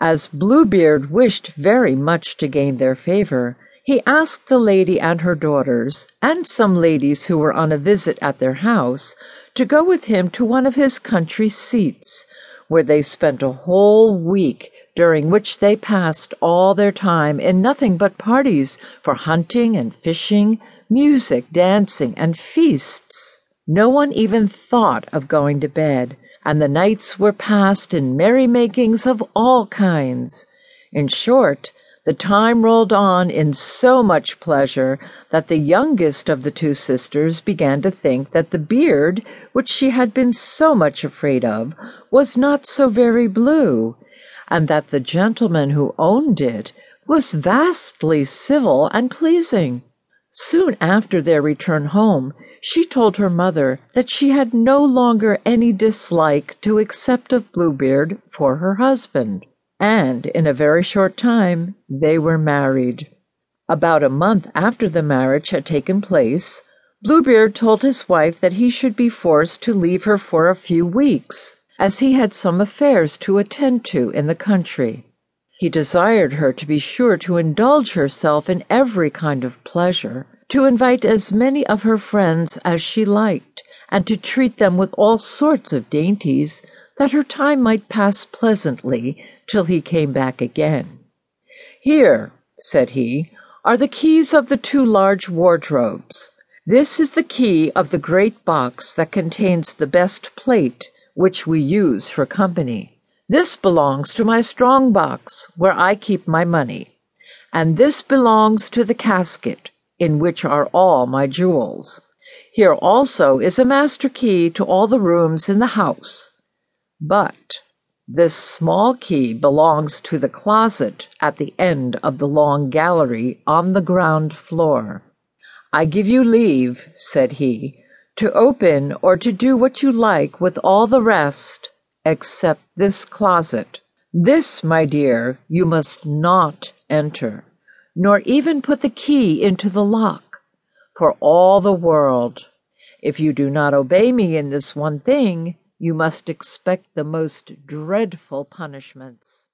As Bluebeard wished very much to gain their favor, he asked the lady and her daughters, and some ladies who were on a visit at their house, to go with him to one of his country seats, where they spent a whole week, during which they passed all their time in nothing but parties for hunting and fishing, music, dancing, and feasts. No one even thought of going to bed, and the nights were passed in merrymakings of all kinds. In short, the time rolled on in so much pleasure that the youngest of the two sisters began to think that the beard, which she had been so much afraid of, was not so very blue, and that the gentleman who owned it was vastly civil and pleasing. Soon after their return home, she told her mother that she had no longer any dislike to accept of Bluebeard for her husband, and in a very short time they were married. About a month after the marriage had taken place, Bluebeard told his wife that he should be forced to leave her for a few weeks, as he had some affairs to attend to in the country. He desired her to be sure to indulge herself in every kind of pleasure, to invite as many of her friends as she liked, and to treat them with all sorts of dainties, that her time might pass pleasantly till he came back again. Here, said he, are the keys of the two large wardrobes. This is the key of the great box that contains the best plate, which we use for company. This belongs to my strong box, where I keep my money, and this belongs to the casket, in which are all my jewels. Here also is a master key to all the rooms in the house. But this small key belongs to the closet at the end of the long gallery on the ground floor. I give you leave, said he, to open or to do what you like with all the rest except this closet. This, my dear, you must not enter, nor even put the key into the lock, for all the world. If you do not obey me in this one thing, you must expect the most dreadful punishments.